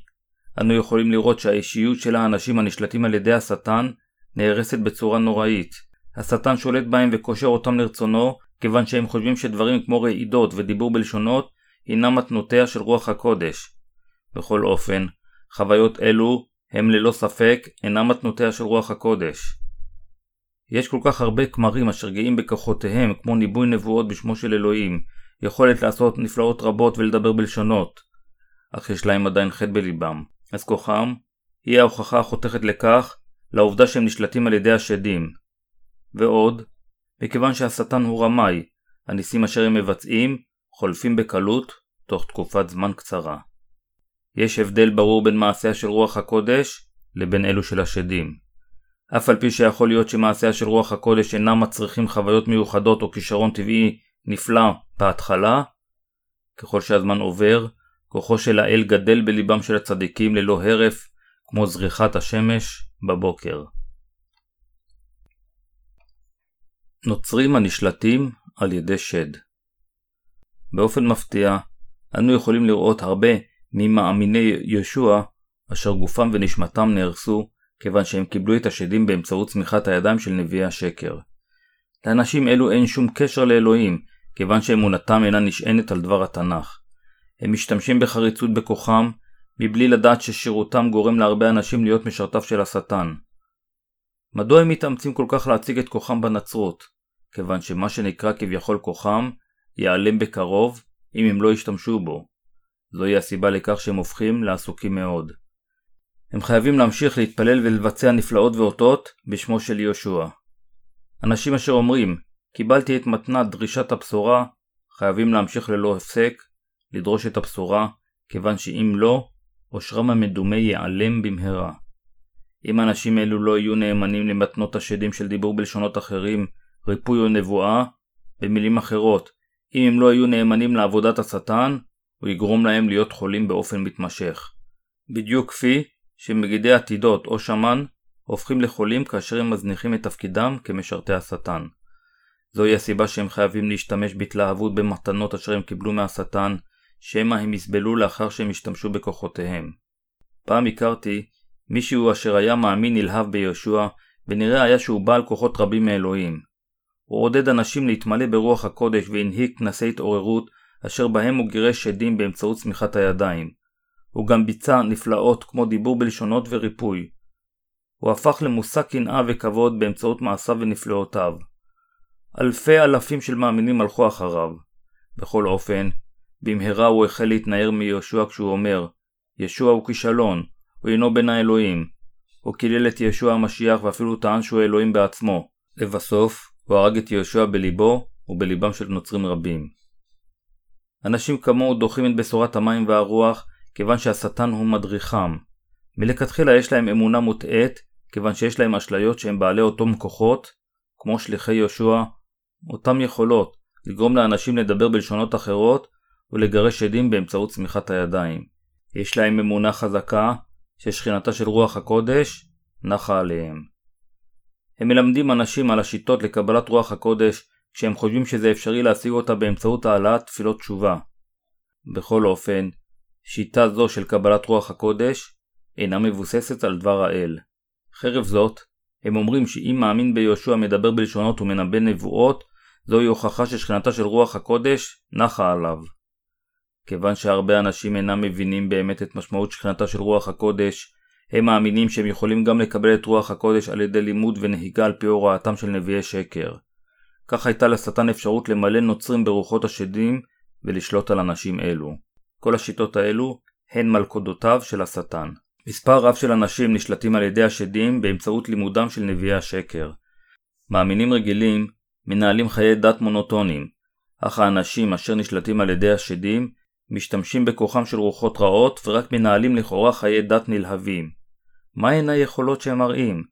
[SPEAKER 1] אנו יכולים לראות שהאישיות של האנשים הנשלטים על ידי השטן נהרסת בצורה נוראית. השטן שולט בהם וקושר אותם לרצונו, כיוון שהם חושבים שדברים כמו רעידות ודיבור בלשונות הינם מתנותיה של רוח הקודש. בכל אופן, חוויות אלו הם ללא ספק אינם מתנותיה של רוח הקודש. יש כל כך הרבה כמרים אשר גאים בכוחותיהם כמו ניבוי נבואות בשמו של אלוהים, יכולת לעשות נפלאות רבות ולדבר בלשונות, אך יש להם עדיין חטא בליבם, אז כוחם היא ההוכחה החותכת לכך לעובדה שהם נשלטים על ידי השדים. ועוד, מכיוון שהשטן הוא רמאי, הניסים אשר הם מבצעים חולפים בקלות תוך תקופת זמן קצרה. יש הבדל ברור בין מעשיה של רוח הקודש לבין אלו של השדים. אף על פי שיכול להיות שמעשיה של רוח הקודש אינם מצריכים חוויות מיוחדות או כישרון טבעי נפלא בהתחלה, ככל שהזמן עובר, כוחו של האל גדל בליבם של הצדיקים ללא הרף, כמו זריחת השמש בבוקר. נוצרים הנשלטים על ידי שד באופן מפתיע, אנו יכולים לראות הרבה ממאמיני ישוע אשר גופם ונשמתם נהרסו כיוון שהם קיבלו את השדים באמצעות צמיחת הידיים של נביאי השקר. לאנשים אלו אין שום קשר לאלוהים, כיוון שאמונתם אינה נשענת על דבר התנ"ך. הם משתמשים בחריצות בכוחם, מבלי לדעת ששירותם גורם להרבה אנשים להיות משרתיו של השטן. מדוע הם מתאמצים כל כך להציג את כוחם בנצרות? כיוון שמה שנקרא כביכול כוחם, ייעלם בקרוב, אם הם לא ישתמשו בו. זוהי הסיבה לכך שהם הופכים לעסוקים מאוד. הם חייבים להמשיך להתפלל ולבצע נפלאות ואותות בשמו של יהושע. אנשים אשר אומרים, קיבלתי את מתנת דרישת הבשורה, חייבים להמשיך ללא הפסק, לדרוש את הבשורה, כיוון שאם לא, עושרם המדומה ייעלם במהרה. אם אנשים אלו לא יהיו נאמנים למתנות השדים של דיבור בלשונות אחרים, ריפוי או נבואה, במילים אחרות, אם הם לא יהיו נאמנים לעבודת השטן, הוא יגרום להם להיות חולים באופן מתמשך. בדיוק כפי שמגידי עתידות או שמן הופכים לחולים כאשר הם מזניחים את תפקידם כמשרתי השטן. זוהי הסיבה שהם חייבים להשתמש בהתלהבות במתנות אשר הם קיבלו מהשטן, שמא הם יסבלו לאחר שהם ישתמשו בכוחותיהם. פעם הכרתי מישהו אשר היה מאמין נלהב ביהושע, ונראה היה שהוא בעל כוחות רבים מאלוהים. הוא עודד אנשים להתמלא ברוח הקודש והנהיג כנסי התעוררות, אשר בהם הוא גירש שדים באמצעות צמיחת הידיים. הוא גם ביצע נפלאות כמו דיבור בלשונות וריפוי. הוא הפך למושא קנאה וכבוד באמצעות מעשיו ונפלאותיו. אלפי אלפים של מאמינים הלכו אחריו. בכל אופן, במהרה הוא החל להתנער מיהושע כשהוא אומר, ישוע הוא כישלון, הוא אינו בין האלוהים. הוא קילל את ישוע המשיח ואפילו טען שהוא אלוהים בעצמו. לבסוף, הוא הרג את יהושע בליבו ובליבם של נוצרים רבים. אנשים כמוהו דוחים את בשורת המים והרוח כיוון שהשטן הוא מדריכם. מלכתחילה יש להם אמונה מוטעית כיוון שיש להם אשליות שהם בעלי אותם כוחות, כמו שליחי יהושע, אותם יכולות לגרום לאנשים לדבר בלשונות אחרות ולגרש עדים באמצעות צמיחת הידיים. יש להם אמונה חזקה ששכינתה של רוח הקודש נחה עליהם. הם מלמדים אנשים על השיטות לקבלת רוח הקודש כשהם חושבים שזה אפשרי להשיג אותה באמצעות העלאת תפילות תשובה. בכל אופן, שיטה זו של קבלת רוח הקודש אינה מבוססת על דבר האל. חרף זאת, הם אומרים שאם מאמין ביהושע מדבר בלשונות ומנבא נבואות, זוהי הוכחה ששכנתה של רוח הקודש נחה עליו. כיוון שהרבה אנשים אינם מבינים באמת את משמעות שכנתה של רוח הקודש, הם מאמינים שהם יכולים גם לקבל את רוח הקודש על ידי לימוד ונהיגה על פי הוראתם של נביאי שקר. כך הייתה לשטן אפשרות למלא נוצרים ברוחות השדים ולשלוט על אנשים אלו. כל השיטות האלו הן מלכודותיו של השטן. מספר רב של אנשים נשלטים על ידי השדים באמצעות לימודם של נביאי השקר. מאמינים רגילים מנהלים חיי דת מונוטונים, אך האנשים אשר נשלטים על ידי השדים משתמשים בכוחם של רוחות רעות ורק מנהלים לכאורה חיי דת נלהבים. מהן היכולות שהם מראים?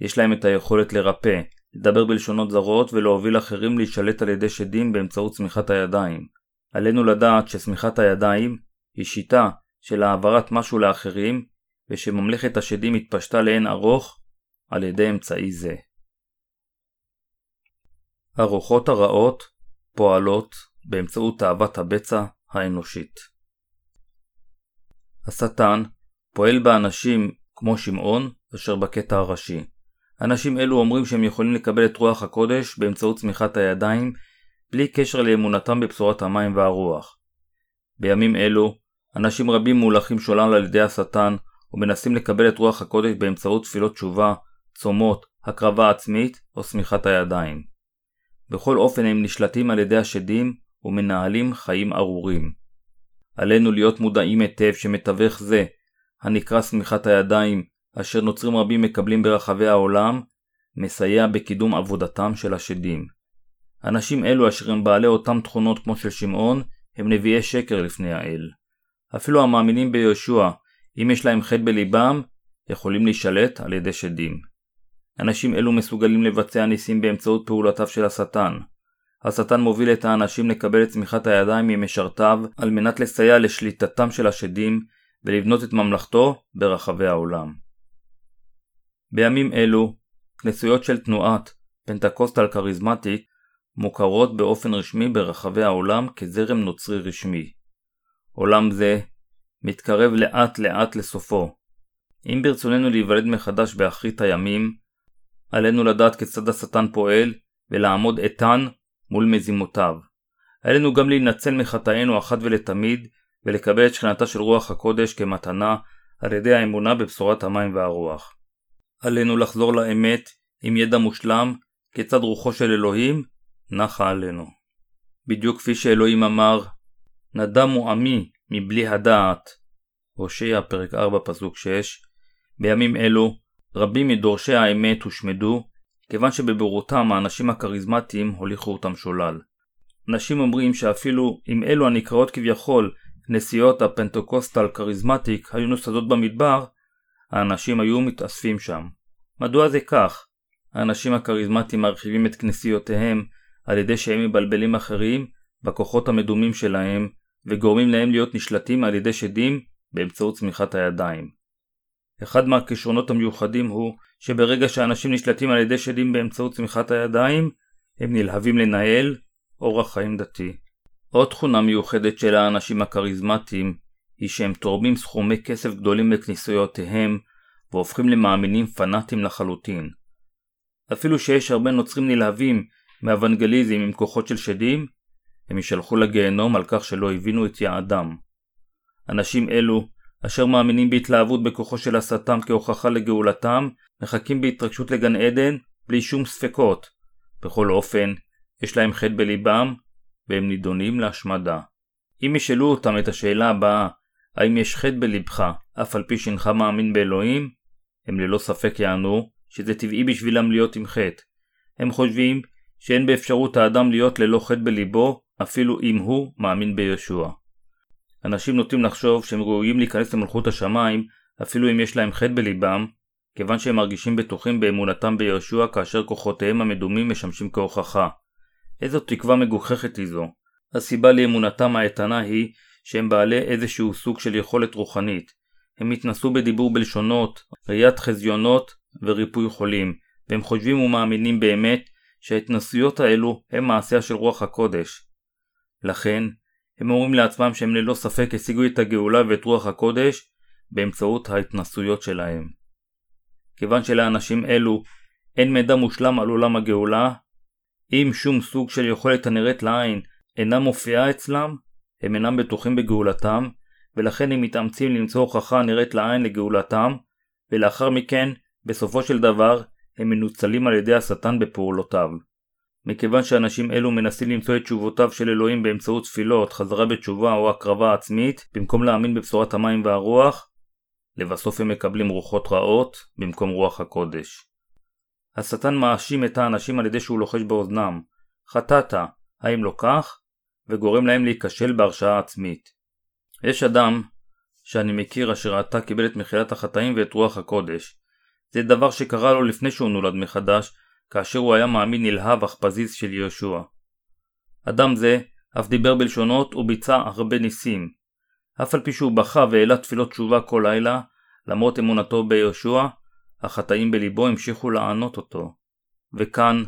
[SPEAKER 1] יש להם את היכולת לרפא, לדבר בלשונות זרות ולהוביל אחרים להישלט על ידי שדים באמצעות צמיחת הידיים. עלינו לדעת שצמיחת הידיים היא שיטה של העברת משהו לאחרים ושממלכת השדים התפשטה לאין ארוך על ידי אמצעי זה. הרוחות הרעות פועלות באמצעות תאוות הבצע האנושית. השטן פועל באנשים כמו שמעון אשר בקטע הראשי. אנשים אלו אומרים שהם יכולים לקבל את רוח הקודש באמצעות צמיחת הידיים בלי קשר לאמונתם בבשורת המים והרוח. בימים אלו, אנשים רבים מולכים שולל על ידי השטן ומנסים לקבל את רוח הקודש באמצעות תפילות תשובה, צומות, הקרבה עצמית או שמיכת הידיים. בכל אופן הם נשלטים על ידי השדים ומנהלים חיים ארורים. עלינו להיות מודעים היטב שמתווך זה, הנקרא שמיכת הידיים, אשר נוצרים רבים מקבלים ברחבי העולם, מסייע בקידום עבודתם של השדים. אנשים אלו אשר הם בעלי אותם תכונות כמו של שמעון, הם נביאי שקר לפני האל. אפילו המאמינים ביהושע, אם יש להם חטא בליבם, יכולים להישלט על ידי שדים. אנשים אלו מסוגלים לבצע ניסים באמצעות פעולותיו של השטן. השטן מוביל את האנשים לקבל את צמיחת הידיים ממשרתיו על מנת לסייע לשליטתם של השדים ולבנות את ממלכתו ברחבי העולם. בימים אלו, כנסיות של תנועת פנטקוסטל כריזמטיק מוכרות באופן רשמי ברחבי העולם כזרם נוצרי רשמי. עולם זה מתקרב לאט לאט לסופו. אם ברצוננו להיוולד מחדש באחרית הימים, עלינו לדעת כיצד השטן פועל ולעמוד איתן מול מזימותיו. עלינו גם להינצל מחטאינו אחת ולתמיד ולקבל את שכנתה של רוח הקודש כמתנה על ידי האמונה בבשורת המים והרוח. עלינו לחזור לאמת עם ידע מושלם כיצד רוחו של אלוהים נחה עלינו. בדיוק כפי שאלוהים אמר, נדמו עמי מבלי הדעת, הושע פרק 4 פסוק 6, בימים אלו רבים מדורשי האמת הושמדו, כיוון שבבורותם האנשים הכריזמטיים הוליכו אותם שולל. אנשים אומרים שאפילו אם אלו הנקראות כביכול כנסיות הפנטקוסטל כריזמטיק היו נוסדות במדבר, האנשים היו מתאספים שם. מדוע זה כך? האנשים הכריזמטיים מרחיבים את כנסיותיהם על ידי שהם מבלבלים אחרים בכוחות המדומים שלהם וגורמים להם להיות נשלטים על ידי שדים באמצעות צמיחת הידיים. אחד מהכישרונות המיוחדים הוא שברגע שאנשים נשלטים על ידי שדים באמצעות צמיחת הידיים, הם נלהבים לנהל אורח חיים דתי. עוד תכונה מיוחדת של האנשים הכריזמטיים היא שהם תורמים סכומי כסף גדולים לכנסיותיהם והופכים למאמינים פנאטים לחלוטין. אפילו שיש הרבה נוצרים נלהבים מאוונגליזם עם כוחות של שדים, הם יישלחו לגיהנום על כך שלא הבינו את יעדם. אנשים אלו, אשר מאמינים בהתלהבות בכוחו של השטן כהוכחה לגאולתם, מחכים בהתרגשות לגן עדן בלי שום ספקות. בכל אופן, יש להם חטא בליבם, והם נידונים להשמדה. אם ישאלו אותם את השאלה הבאה, האם יש חטא בלבך, אף על פי שאינך מאמין באלוהים? הם ללא ספק יענו שזה טבעי בשבילם להיות עם חטא. הם חושבים שאין באפשרות האדם להיות ללא חטא בליבו, אפילו אם הוא מאמין בישוע. אנשים נוטים לחשוב שהם ראויים להיכנס למלכות השמיים, אפילו אם יש להם חטא בליבם, כיוון שהם מרגישים בטוחים באמונתם בישוע כאשר כוחותיהם המדומים משמשים כהוכחה. איזו תקווה מגוחכת היא זו. הסיבה לאמונתם האיתנה היא שהם בעלי איזשהו סוג של יכולת רוחנית. הם התנסו בדיבור בלשונות, ראיית חזיונות וריפוי חולים, והם חושבים ומאמינים באמת שההתנסויות האלו הם מעשיה של רוח הקודש. לכן, הם אומרים לעצמם שהם ללא ספק השיגו את הגאולה ואת רוח הקודש באמצעות ההתנסויות שלהם. כיוון שלאנשים אלו אין מידע מושלם על עולם הגאולה, אם שום סוג של יכולת הנראית לעין אינה מופיעה אצלם, הם אינם בטוחים בגאולתם, ולכן הם מתאמצים למצוא הוכחה הנראית לעין לגאולתם, ולאחר מכן, בסופו של דבר, הם מנוצלים על ידי השטן בפעולותיו. מכיוון שאנשים אלו מנסים למצוא את תשובותיו של אלוהים באמצעות תפילות, חזרה בתשובה או הקרבה עצמית, במקום להאמין בבשורת המים והרוח, לבסוף הם מקבלים רוחות רעות במקום רוח הקודש. השטן מאשים את האנשים על ידי שהוא לוחש באוזנם, חטאת, האם לא כך? וגורם להם להיכשל בהרשעה עצמית. יש אדם שאני מכיר אשר עתה קיבל את מחילת החטאים ואת רוח הקודש. זה דבר שקרה לו לפני שהוא נולד מחדש, כאשר הוא היה מאמין נלהב אך פזיז של יהושע. אדם זה אף דיבר בלשונות וביצע הרבה ניסים. אף על פי שהוא בכה והעלה תפילות תשובה כל לילה, למרות אמונתו ביהושע, החטאים בליבו המשיכו לענות אותו. וכאן,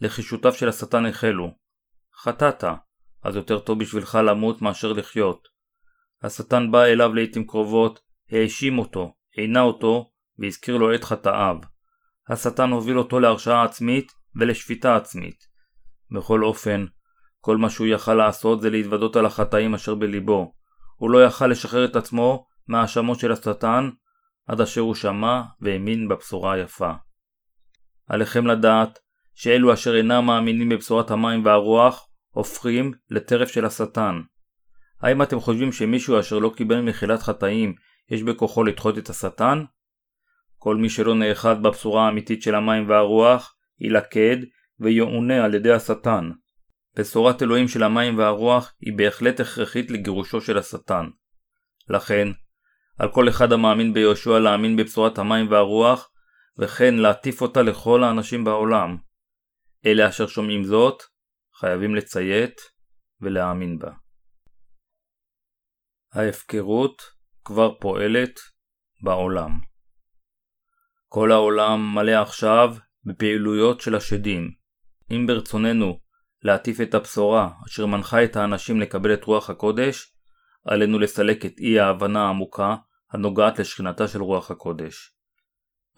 [SPEAKER 1] לחישותיו של השטן החלו. חטאת, אז יותר טוב בשבילך למות מאשר לחיות. השטן בא אליו לעיתים קרובות, האשים אותו, עינה אותו, והזכיר לו את חטאיו. השטן הוביל אותו להרשעה עצמית ולשפיטה עצמית. בכל אופן, כל מה שהוא יכל לעשות זה להתוודות על החטאים אשר בליבו. הוא לא יכל לשחרר את עצמו מהאשמות של השטן, עד אשר הוא שמע והאמין בבשורה היפה. עליכם לדעת שאלו אשר אינם מאמינים בבשורת המים והרוח, הופכים לטרף של השטן. האם אתם חושבים שמישהו אשר לא קיבל מחילת חטאים, יש בכוחו לדחות את השטן? כל מי שלא נאחד בבשורה האמיתית של המים והרוח, יילכד ויעונה על ידי השטן. בשורת אלוהים של המים והרוח היא בהחלט הכרחית לגירושו של השטן. לכן, על כל אחד המאמין ביהושע להאמין בבשורת המים והרוח, וכן להטיף אותה לכל האנשים בעולם. אלה אשר שומעים זאת, חייבים לציית ולהאמין בה. ההפקרות כבר פועלת בעולם. כל העולם מלא עכשיו בפעילויות של השדים. אם ברצוננו להטיף את הבשורה אשר מנחה את האנשים לקבל את רוח הקודש, עלינו לסלק את אי ההבנה העמוקה הנוגעת לשכינתה של רוח הקודש.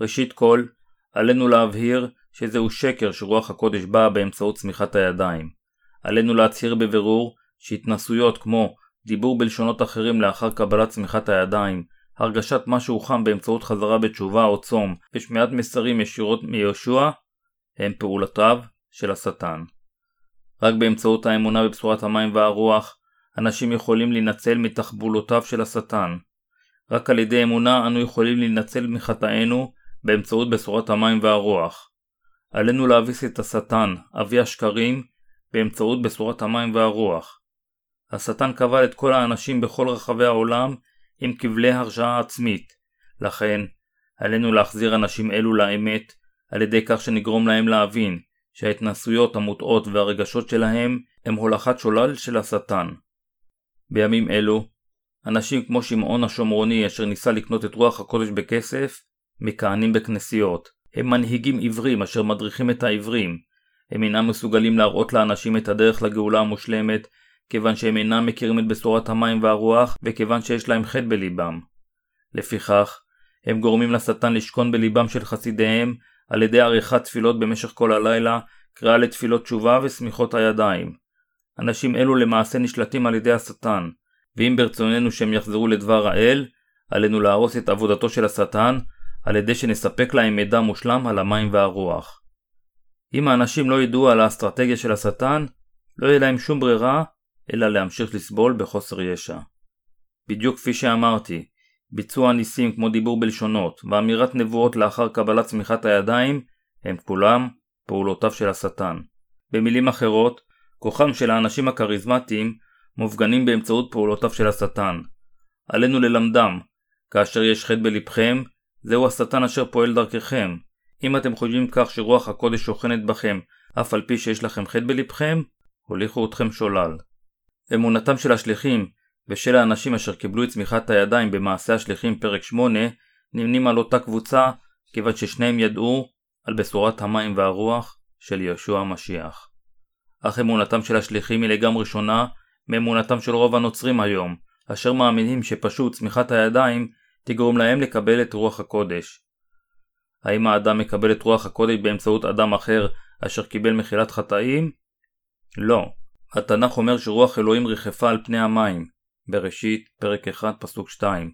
[SPEAKER 1] ראשית כל, עלינו להבהיר שזהו שקר שרוח הקודש באה באמצעות צמיחת הידיים. עלינו להצהיר בבירור שהתנסויות כמו דיבור בלשונות אחרים לאחר קבלת צמיחת הידיים, הרגשת משהו חם באמצעות חזרה בתשובה או צום ושמיעת מסרים ישירות מיהושע, הם פעולותיו של השטן. רק באמצעות האמונה בבשורת המים והרוח, אנשים יכולים להינצל מתחבולותיו של השטן. רק על ידי אמונה אנו יכולים להינצל מחטאינו באמצעות בשורת המים והרוח. עלינו להביס את השטן, אבי השקרים, באמצעות בשורת המים והרוח. השטן קבל את כל האנשים בכל רחבי העולם עם כבלי הרשעה עצמית. לכן, עלינו להחזיר אנשים אלו לאמת על ידי כך שנגרום להם להבין שההתנסויות המוטעות והרגשות שלהם הם הולכת שולל של השטן. בימים אלו, אנשים כמו שמעון השומרוני אשר ניסה לקנות את רוח הקודש בכסף, מכהנים בכנסיות. הם מנהיגים עיוורים אשר מדריכים את העיוורים. הם אינם מסוגלים להראות לאנשים את הדרך לגאולה המושלמת, כיוון שהם אינם מכירים את בשורת המים והרוח, וכיוון שיש להם חטא בליבם. לפיכך, הם גורמים לשטן לשכון בליבם של חסידיהם, על ידי עריכת תפילות במשך כל הלילה, קריאה לתפילות תשובה וסמיכות הידיים. אנשים אלו למעשה נשלטים על ידי השטן, ואם ברצוננו שהם יחזרו לדבר האל, עלינו להרוס את עבודתו של השטן, על ידי שנספק להם מידע מושלם על המים והרוח. אם האנשים לא ידעו על האסטרטגיה של השטן, לא יהיה להם שום ברירה, אלא להמשיך לסבול בחוסר ישע. בדיוק כפי שאמרתי, ביצוע ניסים כמו דיבור בלשונות ואמירת נבואות לאחר קבלת צמיחת הידיים הם כולם פעולותיו של השטן. במילים אחרות, כוחם של האנשים הכריזמטיים מופגנים באמצעות פעולותיו של השטן. עלינו ללמדם, כאשר יש חטא בלבכם, זהו השטן אשר פועל דרככם. אם אתם חושבים כך שרוח הקודש שוכנת בכם, אף על פי שיש לכם חטא בלבכם, הוליכו אתכם שולל. אמונתם של השליחים ושל האנשים אשר קיבלו את צמיחת הידיים במעשה השליחים פרק 8 נמנים על אותה קבוצה כיוון ששניהם ידעו על בשורת המים והרוח של יהושע המשיח. אך אמונתם של השליחים היא לגמרי שונה מאמונתם של רוב הנוצרים היום, אשר מאמינים שפשוט צמיחת הידיים תגרום להם לקבל את רוח הקודש. האם האדם מקבל את רוח הקודש באמצעות אדם אחר אשר קיבל מחילת חטאים? לא. התנ"ך אומר שרוח אלוהים ריחפה על פני המים, בראשית, פרק 1, פסוק 2.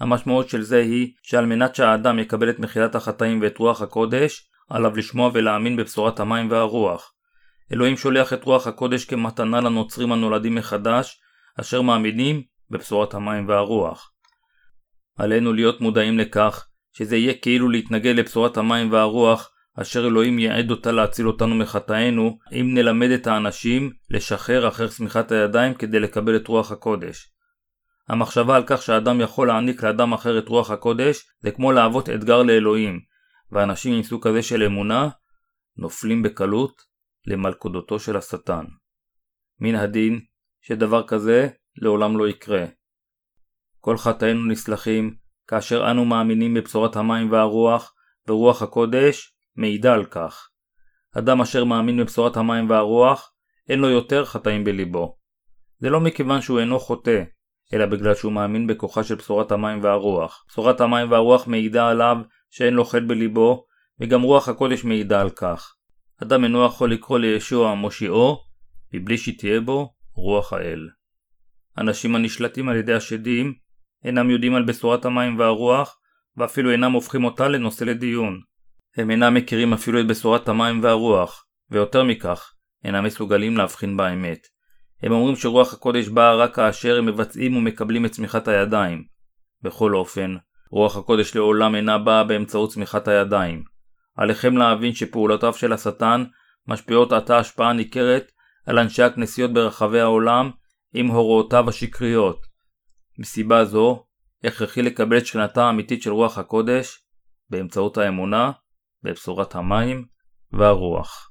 [SPEAKER 1] המשמעות של זה היא שעל מנת שהאדם יקבל את מחילת החטאים ואת רוח הקודש, עליו לשמוע ולהאמין בבשורת המים והרוח. אלוהים שולח את רוח הקודש כמתנה לנוצרים הנולדים מחדש, אשר מאמינים בבשורת המים והרוח. עלינו להיות מודעים לכך שזה יהיה כאילו להתנגד לבשורת המים והרוח, אשר אלוהים יעד אותה להציל אותנו מחטאינו, אם נלמד את האנשים לשחרר אחר שמיכת הידיים כדי לקבל את רוח הקודש. המחשבה על כך שאדם יכול להעניק לאדם אחר את רוח הקודש, זה כמו להוות אתגר לאלוהים, ואנשים עם סוג כזה של אמונה, נופלים בקלות למלכודותו של השטן. מן הדין שדבר כזה לעולם לא יקרה. כל חטאינו נסלחים כאשר אנו מאמינים בבשורת המים והרוח ורוח הקודש מעידה על כך. אדם אשר מאמין בבשורת המים והרוח, אין לו יותר חטאים בליבו. זה לא מכיוון שהוא אינו חוטא, אלא בגלל שהוא מאמין בכוחה של בשורת המים והרוח. בשורת המים והרוח מעידה עליו שאין לו חטא בליבו, וגם רוח הקודש מעידה על כך. אדם אינו יכול לקרוא לישוע מושיעו, מבלי שתהיה בו רוח האל. אנשים הנשלטים על ידי השדים אינם יודעים על בשורת המים והרוח, ואפילו אינם הופכים אותה לנושא לדיון. הם אינם מכירים אפילו את בשורת המים והרוח, ויותר מכך, אינם מסוגלים להבחין באמת. הם אומרים שרוח הקודש באה רק כאשר הם מבצעים ומקבלים את צמיחת הידיים. בכל אופן, רוח הקודש לעולם אינה באה באמצעות צמיחת הידיים. עליכם להבין שפעולותיו של השטן משפיעות עתה השפעה ניכרת על אנשי הכנסיות ברחבי העולם עם הוראותיו השקריות. מסיבה זו, הכרחי לקבל את שכנתה האמיתית של רוח הקודש באמצעות האמונה בבשורת המים והרוח.